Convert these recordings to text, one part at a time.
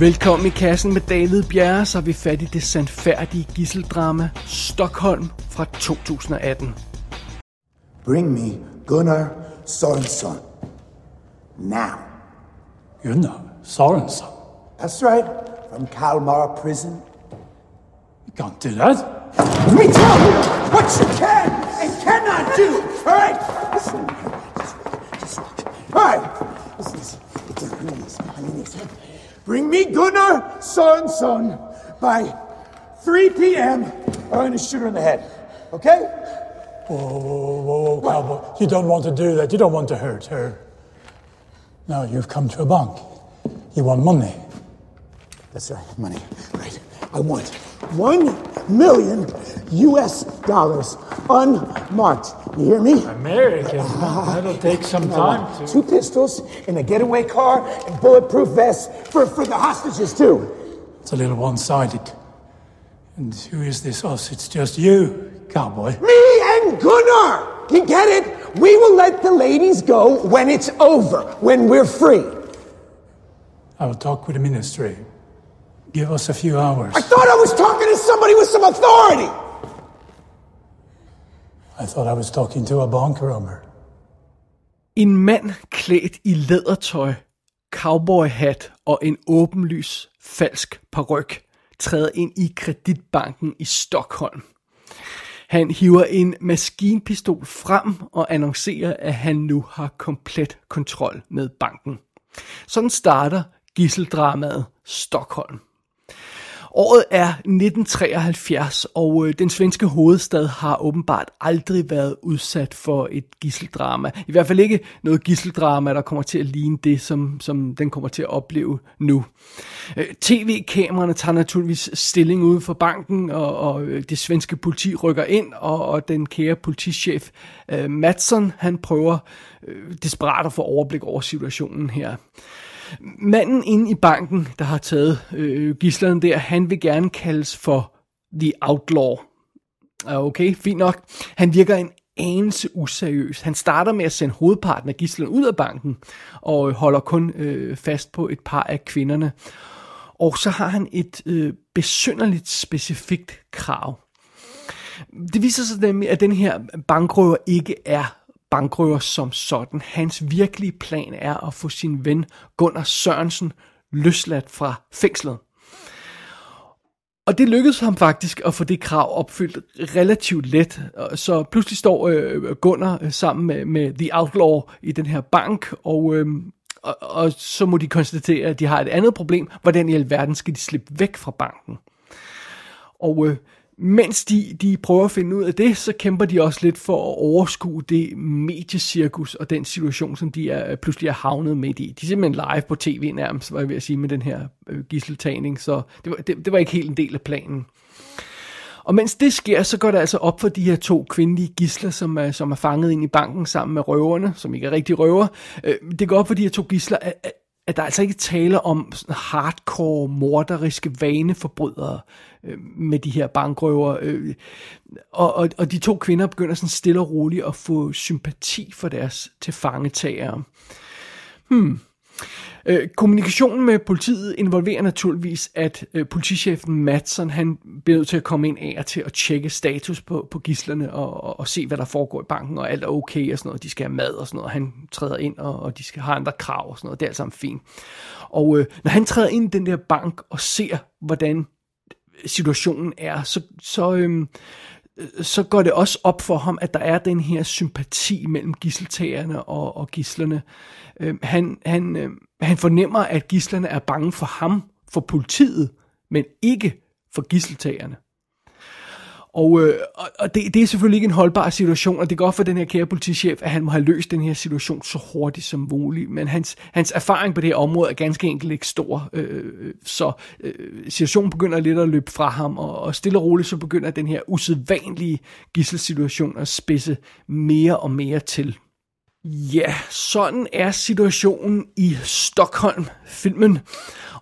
Velkommen i kassen med David Bjerre, så er vi fat i det sandfærdige gisseldrama Stockholm fra 2018. Bring me Gunnar Sorensson. Now. Gunnar Sorensson? That's right. From Kalmar prison. You can't do that. Let me tell you what you can and cannot do. All right? Gunnar Sorensson by 3 p.m. or I'm going to shoot her in the head. Okay? Whoa, whoa, whoa, whoa, cowboy. You don't want to do that. You don't want to hurt her. Now you've come to a bank. You want money. That's right, money. Right. I want one million US dollars unmarked. You hear me? American? That'll take some time two pistols in a getaway car and bulletproof vests for, for the hostages, too. It's a little one-sided. And who is this us? It's just you, cowboy. Me and Gunnar! You get it? We will let the ladies go when it's over, when we're free. I will talk with the ministry. Give us a few hours. I thought I was talking to somebody with some authority! I thought I was talking to a bank robber. En mand klædt i lædertøj, cowboyhat og en åbenlys falsk peruk træder ind i kreditbanken i Stockholm. Han hiver en maskinpistol frem og annoncerer, at han nu har komplet kontrol med banken. Sådan starter gisseldramaet Stockholm. Året er 1973, og øh, den svenske hovedstad har åbenbart aldrig været udsat for et gisseldrama. I hvert fald ikke noget gisseldrama, der kommer til at ligne det, som, som den kommer til at opleve nu. Øh, TV-kameraerne tager naturligvis stilling ude for banken, og, og øh, det svenske politi rykker ind, og, og den kære politichef øh, han prøver øh, desperat at få overblik over situationen her. Manden inde i banken, der har taget øh, gislerne der, han vil gerne kaldes for The Outlaw. Ah, okay, fint nok. Han virker en anelse useriøs. Han starter med at sende hovedparten af gislerne ud af banken, og øh, holder kun øh, fast på et par af kvinderne. Og så har han et øh, besynderligt specifikt krav. Det viser sig nemlig, at den her bankrøver ikke er bankrøver som sådan. Hans virkelige plan er at få sin ven Gunnar Sørensen løsladt fra fængslet. Og det lykkedes ham faktisk at få det krav opfyldt relativt let. Så pludselig står øh, Gunnar øh, sammen med, med The Outlaw i den her bank, og, øh, og, og så må de konstatere, at de har et andet problem. Hvordan i alverden skal de slippe væk fra banken? Og øh, mens de, de prøver at finde ud af det, så kæmper de også lidt for at overskue det mediecirkus og den situation, som de er øh, pludselig er havnet midt i. De er simpelthen live på tv nærmest, var jeg ved at sige, med den her øh, gisseltagning, så det var, det, det var ikke helt en del af planen. Og mens det sker, så går det altså op for de her to kvindelige gisler, som er, som er fanget ind i banken sammen med røverne, som ikke er rigtig røver. Øh, det går op for de her to gisler, at, at, at der altså ikke taler om hardcore, morderiske vaneforbrydere øh, med de her bankrøver. Øh, og, og, og de to kvinder begynder sådan stille og roligt at få sympati for deres tilfangetagere. Hmm. Øh, kommunikationen med politiet involverer naturligvis, at øh, politichefen Matson, han bliver nødt til at komme ind af og til at tjekke status på, på gislerne og, og, og se, hvad der foregår i banken, og alt er okay og sådan noget. De skal have mad og sådan noget. Han træder ind, og, og de skal have andre krav og sådan noget. Det er alt sammen fint. Og øh, når han træder ind i den der bank og ser, hvordan situationen er, så, så, øhm, så går det også op for ham, at der er den her sympati mellem gisseltagerne og, og gislerne. Øhm, han, han, øhm, han fornemmer, at gislerne er bange for ham, for politiet, men ikke for gisseltagerne. Og, øh, og- det, det er selvfølgelig ikke en holdbar situation, og det går for den her kære politichef, at han må have løst den her situation så hurtigt som muligt. Men hans, hans erfaring på det her område er ganske enkelt ikke stor, øh, øh, så øh, situationen begynder lidt at løbe fra ham, og, og stille og roligt så begynder den her usædvanlige gisselsituation at spidse mere og mere til. Ja, sådan er situationen i Stockholm-filmen.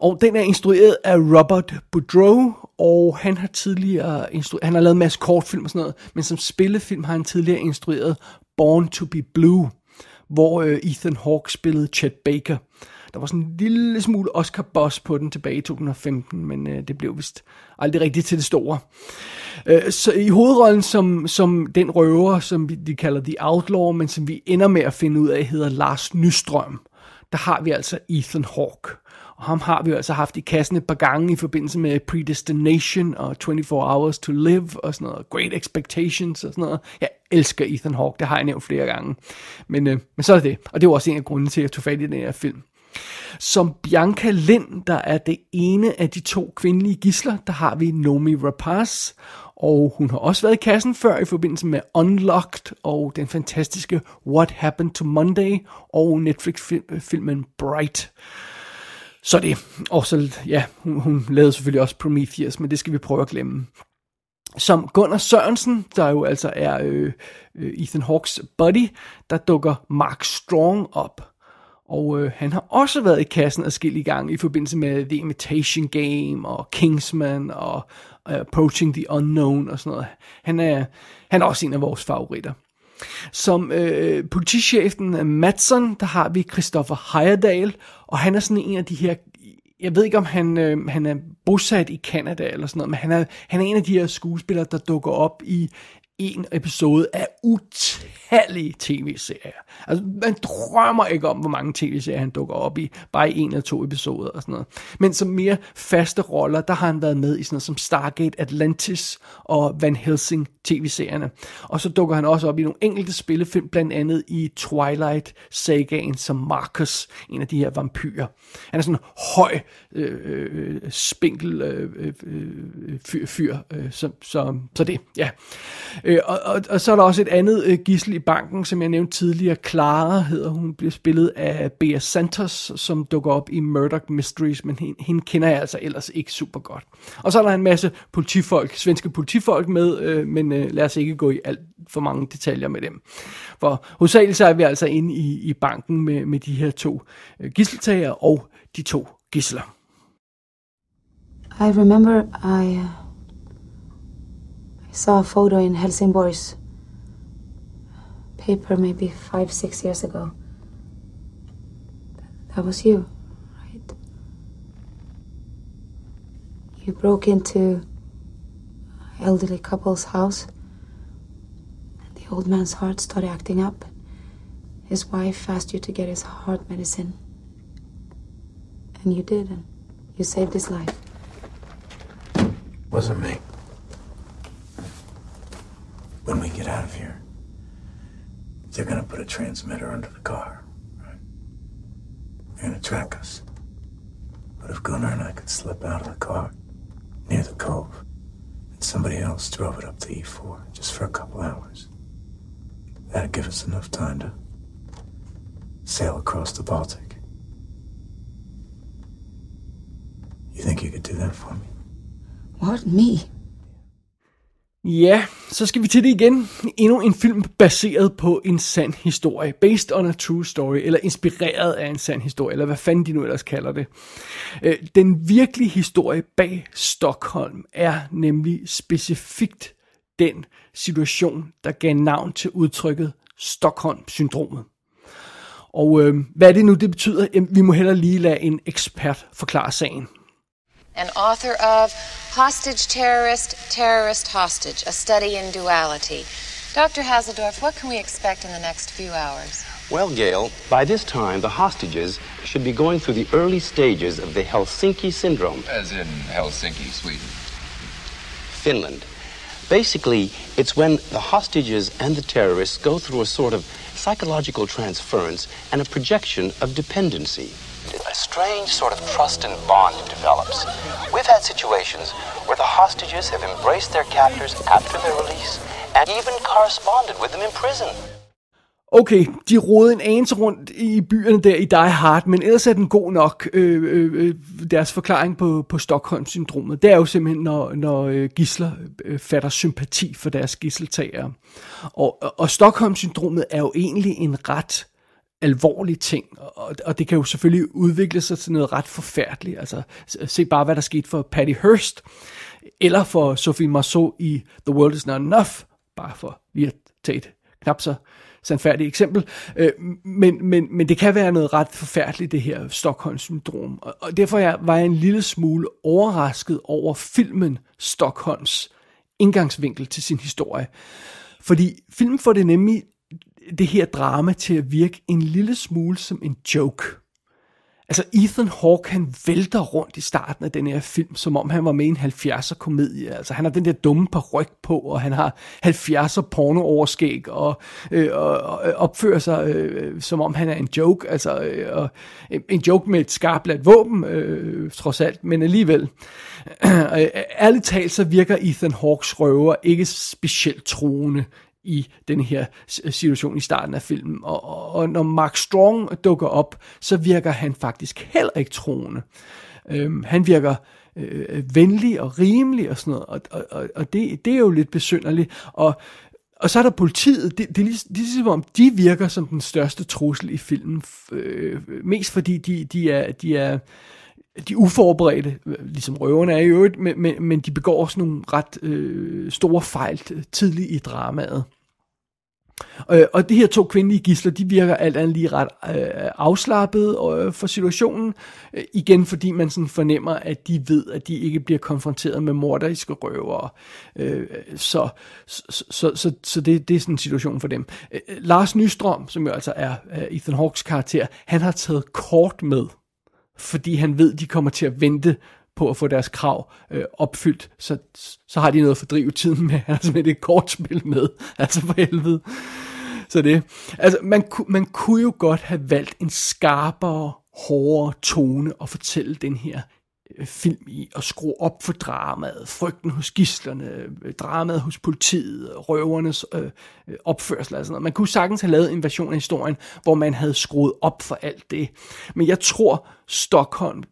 Og den er instrueret af Robert Boudreau, og han har tidligere instru- han har lavet en masse kortfilm og sådan noget, men som spillefilm har han tidligere instrueret Born to be Blue, hvor øh, Ethan Hawke spillede Chet Baker. Der var sådan en lille smule Oscar Boss på den tilbage i 2015, men øh, det blev vist aldrig rigtigt til det store. Øh, så i hovedrollen som, som den røver, som vi, de kalder The Outlaw, men som vi ender med at finde ud af, hedder Lars Nystrøm, der har vi altså Ethan Hawke. Og ham har vi jo altså haft i kassen et par gange i forbindelse med Predestination og 24 Hours to Live og sådan noget. Great Expectations og sådan noget. Jeg elsker Ethan Hawke, det har jeg nævnt flere gange. Men, øh, men så er det. Og det var også en af grundene til, at jeg tog fat i den her film. Som Bianca Lind, der er det ene af de to kvindelige gisler, der har vi Nomi Rapaz, og hun har også været i kassen før i forbindelse med Unlocked og den fantastiske What Happened to Monday og Netflix-filmen Bright. Så det. Og så, ja, hun, hun lavede selvfølgelig også Prometheus, men det skal vi prøve at glemme. Som Gunnar Sørensen, der jo altså er øh, øh, Ethan Hawks buddy, der dukker Mark Strong op. Og øh, han har også været i kassen adskillige gange i forbindelse med The Imitation Game og Kingsman og uh, Approaching the Unknown og sådan noget. Han er, han er også en af vores favoritter. Som øh, politichefen øh, Matson, der har vi Christopher Heyerdahl, og han er sådan en af de her jeg ved ikke, om han, øh, han er bosat i Canada eller sådan noget, men han er, han er en af de her skuespillere, der dukker op i en episode af utallige tv-serier. Altså, man drømmer ikke om, hvor mange tv-serier han dukker op i, bare i en eller to episoder og sådan noget. Men som mere faste roller, der har han været med i sådan noget som Stargate Atlantis og Van Helsing tv-serierne. Og så dukker han også op i nogle enkelte spillefilm, blandt andet i Twilight-sagaen som Marcus, en af de her vampyrer. Han er sådan en høj, øh, øh spinkel øh, øh, øh fyr, fyr øh, så, så, så det, ja. Øh, og, og, og så er der også et andet øh, gissel i banken, som jeg nævnte tidligere. Clara hedder hun, bliver spillet af Bea Santos, som dukker op i Murdoch Mysteries, men hende, hende kender jeg altså ellers ikke super godt. Og så er der en masse politifolk, svenske politifolk med, øh, men øh, lad os ikke gå i alt for mange detaljer med dem. For hovedsageligt så er vi altså inde i, i banken med, med de her to øh, gisseltager og de to gisler. I remember I uh, saw a photo in Helsingborg's paper maybe five, six years ago. That was you, right? You broke into elderly couple's house. And the old man's heart started acting up. His wife asked you to get his heart medicine. And you did, and you saved his life. Wasn't me when we get out of here, they're gonna put a transmitter under the car, right? They're gonna track us. But if Gunnar and I could slip out of the car near the cove, and somebody else drove it up to E4 just for a couple hours, that'd give us enough time to sail across the Baltic. You think you could do that for me? What, me? Ja, så skal vi til det igen. Endnu en film baseret på en sand historie. Based on a true story, eller inspireret af en sand historie, eller hvad fanden de nu ellers kalder det. Øh, den virkelige historie bag Stockholm er nemlig specifikt den situation, der gav navn til udtrykket Stockholm-syndromet. Og øh, hvad er det nu, det betyder? Jamen, vi må heller lige lade en ekspert forklare sagen. And author of Hostage Terrorist, Terrorist Hostage, a study in duality. Dr. Haseldorf, what can we expect in the next few hours? Well, Gail, by this time, the hostages should be going through the early stages of the Helsinki syndrome. As in Helsinki, Sweden. Finland. Basically, it's when the hostages and the terrorists go through a sort of psychological transference and a projection of dependency a strange sort of trust and bond develops. We've had situations where the hostages have embraced their captors after their release and even corresponded with them in prison. Okay, de rode en anelse rundt i byerne der i Die Hard, men ellers er den god nok, øh, øh, øh deres forklaring på, på Stockholm-syndromet. Det er jo simpelthen, når, når øh, gisler øh, fatter sympati for deres gisseltagere. Og, og Stockholm-syndromet er jo egentlig en ret alvorlige ting, og, og det kan jo selvfølgelig udvikle sig til noget ret forfærdeligt. Altså, se bare, hvad der skete for Patty Hearst, eller for Sophie Marceau i The World Is Not Enough, bare for lige at tage et knap så sandfærdigt eksempel, øh, men, men, men det kan være noget ret forfærdeligt, det her Stockholm-syndrom. Og, og derfor jeg, var jeg en lille smule overrasket over filmen Stockholms indgangsvinkel til sin historie. Fordi filmen får det nemlig det her drama til at virke en lille smule som en joke. Altså Ethan Hawke, han vælter rundt i starten af den her film, som om han var med i en 70'er komedie. Altså han har den der dumme ryg på, og han har 70'er pornooverskæg, og, øh, og, og øh, opfører sig øh, som om han er en joke. Altså øh, og, øh, en joke med et skarpt våben, øh, trods alt, men alligevel. Øh, ærligt talt, så virker Ethan Hawkes røver ikke specielt troende i den her situation i starten af filmen. Og, og, og når Mark Strong dukker op, så virker han faktisk heller ikke troende. Øhm, han virker øh, venlig og rimelig og sådan noget, og, og, og det, det er jo lidt besynderligt. Og, og så er der politiet, det, det, er det er ligesom om, de virker som den største trussel i filmen, øh, mest fordi de, de er, de er de uforberedte, ligesom røverne er i øvrigt, men, men, men de begår også nogle ret øh, store fejl tidligt i dramaet. Øh, og de her to kvindelige gisler, de virker alt andet lige ret øh, afslappet øh, for situationen. Øh, igen fordi man sådan fornemmer, at de ved, at de ikke bliver konfronteret med morderiske røvere. Øh, så så, så, så, så det, det er sådan en situation for dem. Øh, Lars Nystrøm, som jo altså er øh, Ethan Hawks karakter, han har taget kort med fordi han ved, de kommer til at vente på at få deres krav øh, opfyldt, så, så har de noget at fordrive tiden med, altså med det kortspil med, altså for helvede. Så det, altså man, man kunne jo godt have valgt en skarpere, hårdere tone at fortælle den her Øh, film i, at skrue op for dramaet, frygten hos gislerne, øh, dramaet hos politiet, røvernes øh, øh, opførsel og sådan noget. Man kunne sagtens have lavet en version af historien, hvor man havde skruet op for alt det. Men jeg tror, Stockholm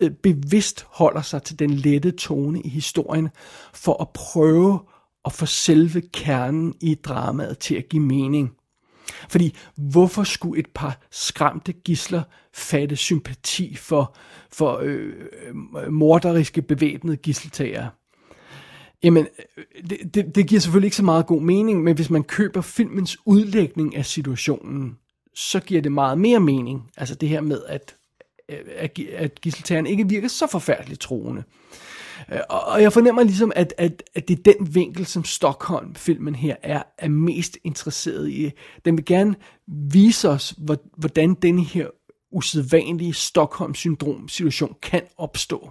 øh, bevidst holder sig til den lette tone i historien, for at prøve at få selve kernen i dramaet til at give mening. Fordi hvorfor skulle et par skræmte gisler fatte sympati for, for øh, øh, morderiske bevæbnede gisseltagere? Jamen, det, det, det giver selvfølgelig ikke så meget god mening, men hvis man køber filmens udlægning af situationen, så giver det meget mere mening. Altså det her med, at øh, at, at gisseltageren ikke virker så forfærdeligt troende. Øh, Øh, og jeg fornemmer ligesom, at, at, at det er den vinkel, som Stockholm-filmen her er, er mest interesseret i. Den vil gerne vise os, hvordan denne her usædvanlige Stockholm-syndrom-situation kan opstå.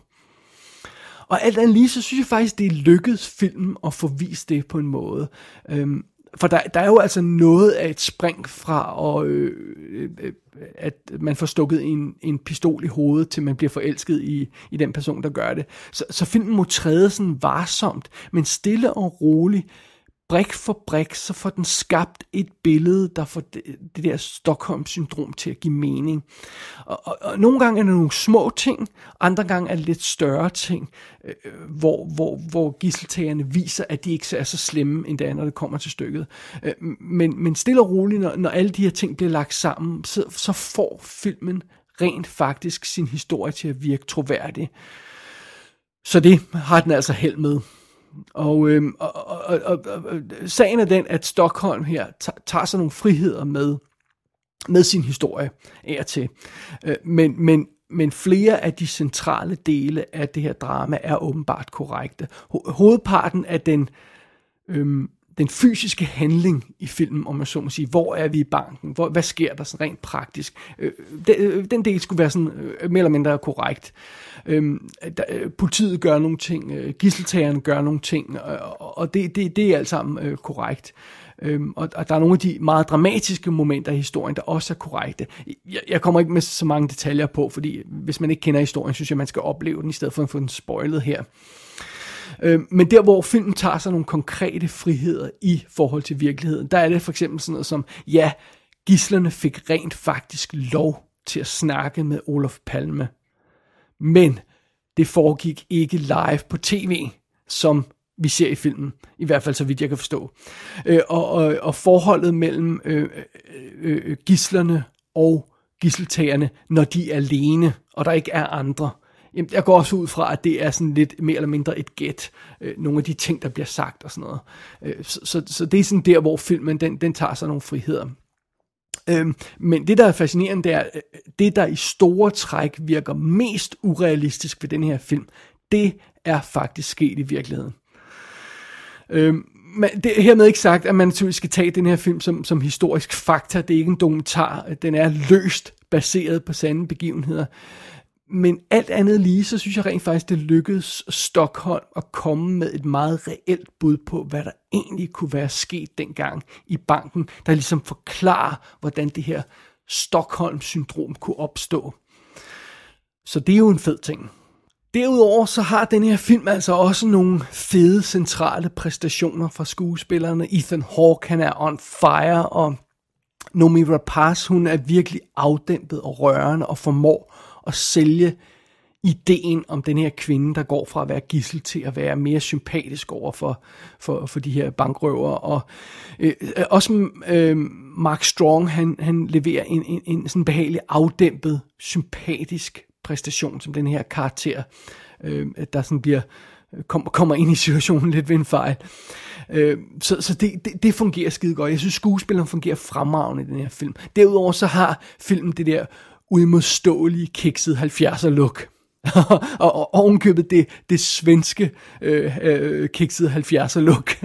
Og alt andet lige, så synes jeg faktisk, det er lykkedes filmen at få vist det på en måde. Øhm, for der, der er jo altså noget af et spring fra, og, øh, øh, at man får stukket en, en pistol i hovedet, til man bliver forelsket i, i den person, der gør det. Så, så filmen må træde sådan varsomt, men stille og roligt brik for brik, så får den skabt et billede, der får det, det der Stockholm-syndrom til at give mening. Og, og, og nogle gange er det nogle små ting, andre gange er det lidt større ting, øh, hvor, hvor, hvor gisseltagerne viser, at de ikke er så slemme endda, når det kommer til stykket. Øh, men, men stille og roligt, når, når alle de her ting bliver lagt sammen, så, så får filmen rent faktisk sin historie til at virke troværdig. Så det har den altså held med. Og, øh, og, og, og, og, og sagen er den, at Stockholm her tager sig nogle friheder med, med sin historie af og til. Øh, men, men, men flere af de centrale dele af det her drama er åbenbart korrekte. Ho- hovedparten af den, øhm, den fysiske handling i filmen, om man så må sige, hvor er vi i banken, hvor, hvad sker der sådan rent praktisk, øh, den, øh, den del skulle være sådan øh, mere eller mindre korrekt. Øh, der, øh, politiet gør nogle ting, øh, gisseltagerne gør nogle ting, øh, og, og det, det, det er alt sammen øh, korrekt. Øhm, og, og der er nogle af de meget dramatiske momenter i historien, der også er korrekte. Jeg, jeg kommer ikke med så mange detaljer på, fordi hvis man ikke kender historien, synes jeg, man skal opleve den, i stedet for at få den spoilet her. Øh, men der, hvor filmen tager sig nogle konkrete friheder i forhold til virkeligheden, der er det for eksempel sådan noget som, ja, gislerne fik rent faktisk lov til at snakke med Olof Palme. Men det foregik ikke live på tv, som vi ser i filmen, i hvert fald så vidt jeg kan forstå. Øh, og, og, og forholdet mellem øh, øh, øh, øh gislerne og gisseltagerne, når de er alene, og der ikke er andre. Jamen, jeg går også ud fra, at det er sådan lidt mere eller mindre et gæt, øh, nogle af de ting, der bliver sagt og sådan noget. Øh, så, så, så det er sådan der, hvor filmen, den, den tager sig nogle friheder. Øhm, men det, der er fascinerende, det er, øh, det, der i store træk virker mest urealistisk ved den her film, det er faktisk sket i virkeligheden. Øhm, men det er hermed ikke sagt, at man naturligvis skal tage den her film som, som historisk fakta. Det er ikke en dokumentar. Den er løst baseret på sande begivenheder. Men alt andet lige, så synes jeg rent faktisk, det lykkedes Stockholm at komme med et meget reelt bud på, hvad der egentlig kunne være sket dengang i banken, der ligesom forklarer, hvordan det her Stockholm-syndrom kunne opstå. Så det er jo en fed ting. Derudover så har den her film altså også nogle fede centrale præstationer fra skuespillerne. Ethan Hawke, han er on fire, og Nomi Rapaz, hun er virkelig afdæmpet og rørende og formår at sælge ideen om den her kvinde, der går fra at være gissel til at være mere sympatisk over for, for, for de her bankrøver. Og øh, også øh, Mark Strong, han, han leverer en, en, en sådan behagelig afdæmpet, sympatisk præstation som den her karakter, øh, der sådan bliver kommer, kommer ind i situationen lidt ved en fejl. Øh, så så det, det, det fungerer skide godt. Jeg synes, skuespilleren fungerer fremragende i den her film. Derudover så har filmen det der uimodståelige kikset 70'er look. og, og ovenkøbet det, det svenske øh, øh, kiksede 70'er look.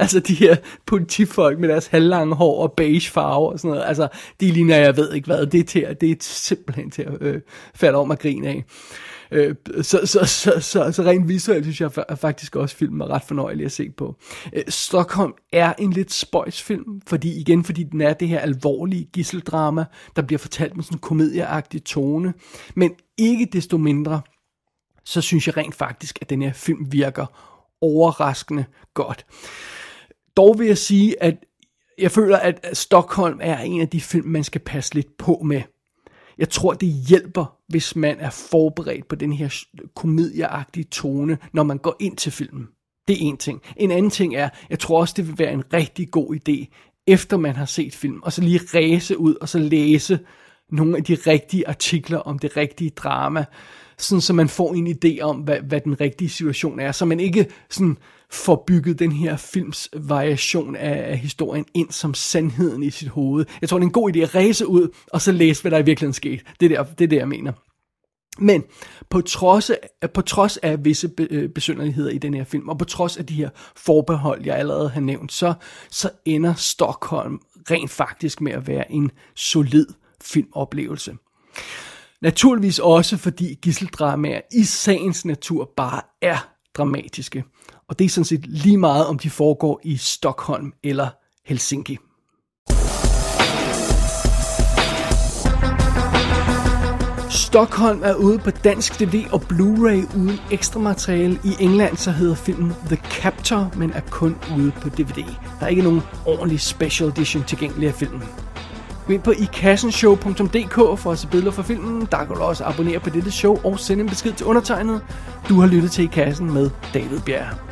altså de her politifolk med deres halvlange hår og beige farve og sådan noget. Altså de ligner, jeg ved ikke hvad, det er, til, det er simpelthen til at øh, falde om at grine af. Øh, så, så, så, så, så rent visuelt synes jeg faktisk også filmen er ret fornøjelig at se på. Øh, Stockholm er en lidt spøjs film, fordi igen fordi den er det her alvorlige gisseldrama, der bliver fortalt med sådan en komedieagtig tone, men ikke desto mindre, så synes jeg rent faktisk, at den her film virker overraskende godt. Dog vil jeg sige, at jeg føler, at Stockholm er en af de film, man skal passe lidt på med. Jeg tror, det hjælper, hvis man er forberedt på den her komedieagtige tone, når man går ind til filmen. Det er en ting. En anden ting er, jeg tror også, det vil være en rigtig god idé, efter man har set film, og så lige ræse ud, og så læse nogle af de rigtige artikler om det rigtige drama, sådan så man får en idé om, hvad, hvad den rigtige situation er, så man ikke sådan får bygget den her films variation af, af historien ind som sandheden i sit hoved. Jeg tror, det er en god idé at ræse ud, og så læse, hvad der i virkeligheden skete. Det er, der, det er det, jeg mener. Men på trods, af, på trods af visse øh, besynderligheder i den her film, og på trods af de her forbehold, jeg allerede har nævnt, så, så ender Stockholm rent faktisk med at være en solid filmoplevelse. Naturligvis også fordi gisseldramaer i sagens natur bare er dramatiske. Og det er sådan set lige meget, om de foregår i Stockholm eller Helsinki. Stockholm er ude på dansk DVD og Blu-ray uden ekstra materiale. I England så hedder filmen The Captor, men er kun ude på DVD. Der er ikke nogen ordentlig special edition tilgængelig af filmen. Gå ind på ikassenshow.dk for at se billeder fra filmen. Der kan du også abonnere på dette show og sende en besked til undertegnet. Du har lyttet til I Kassen med David Bjerg.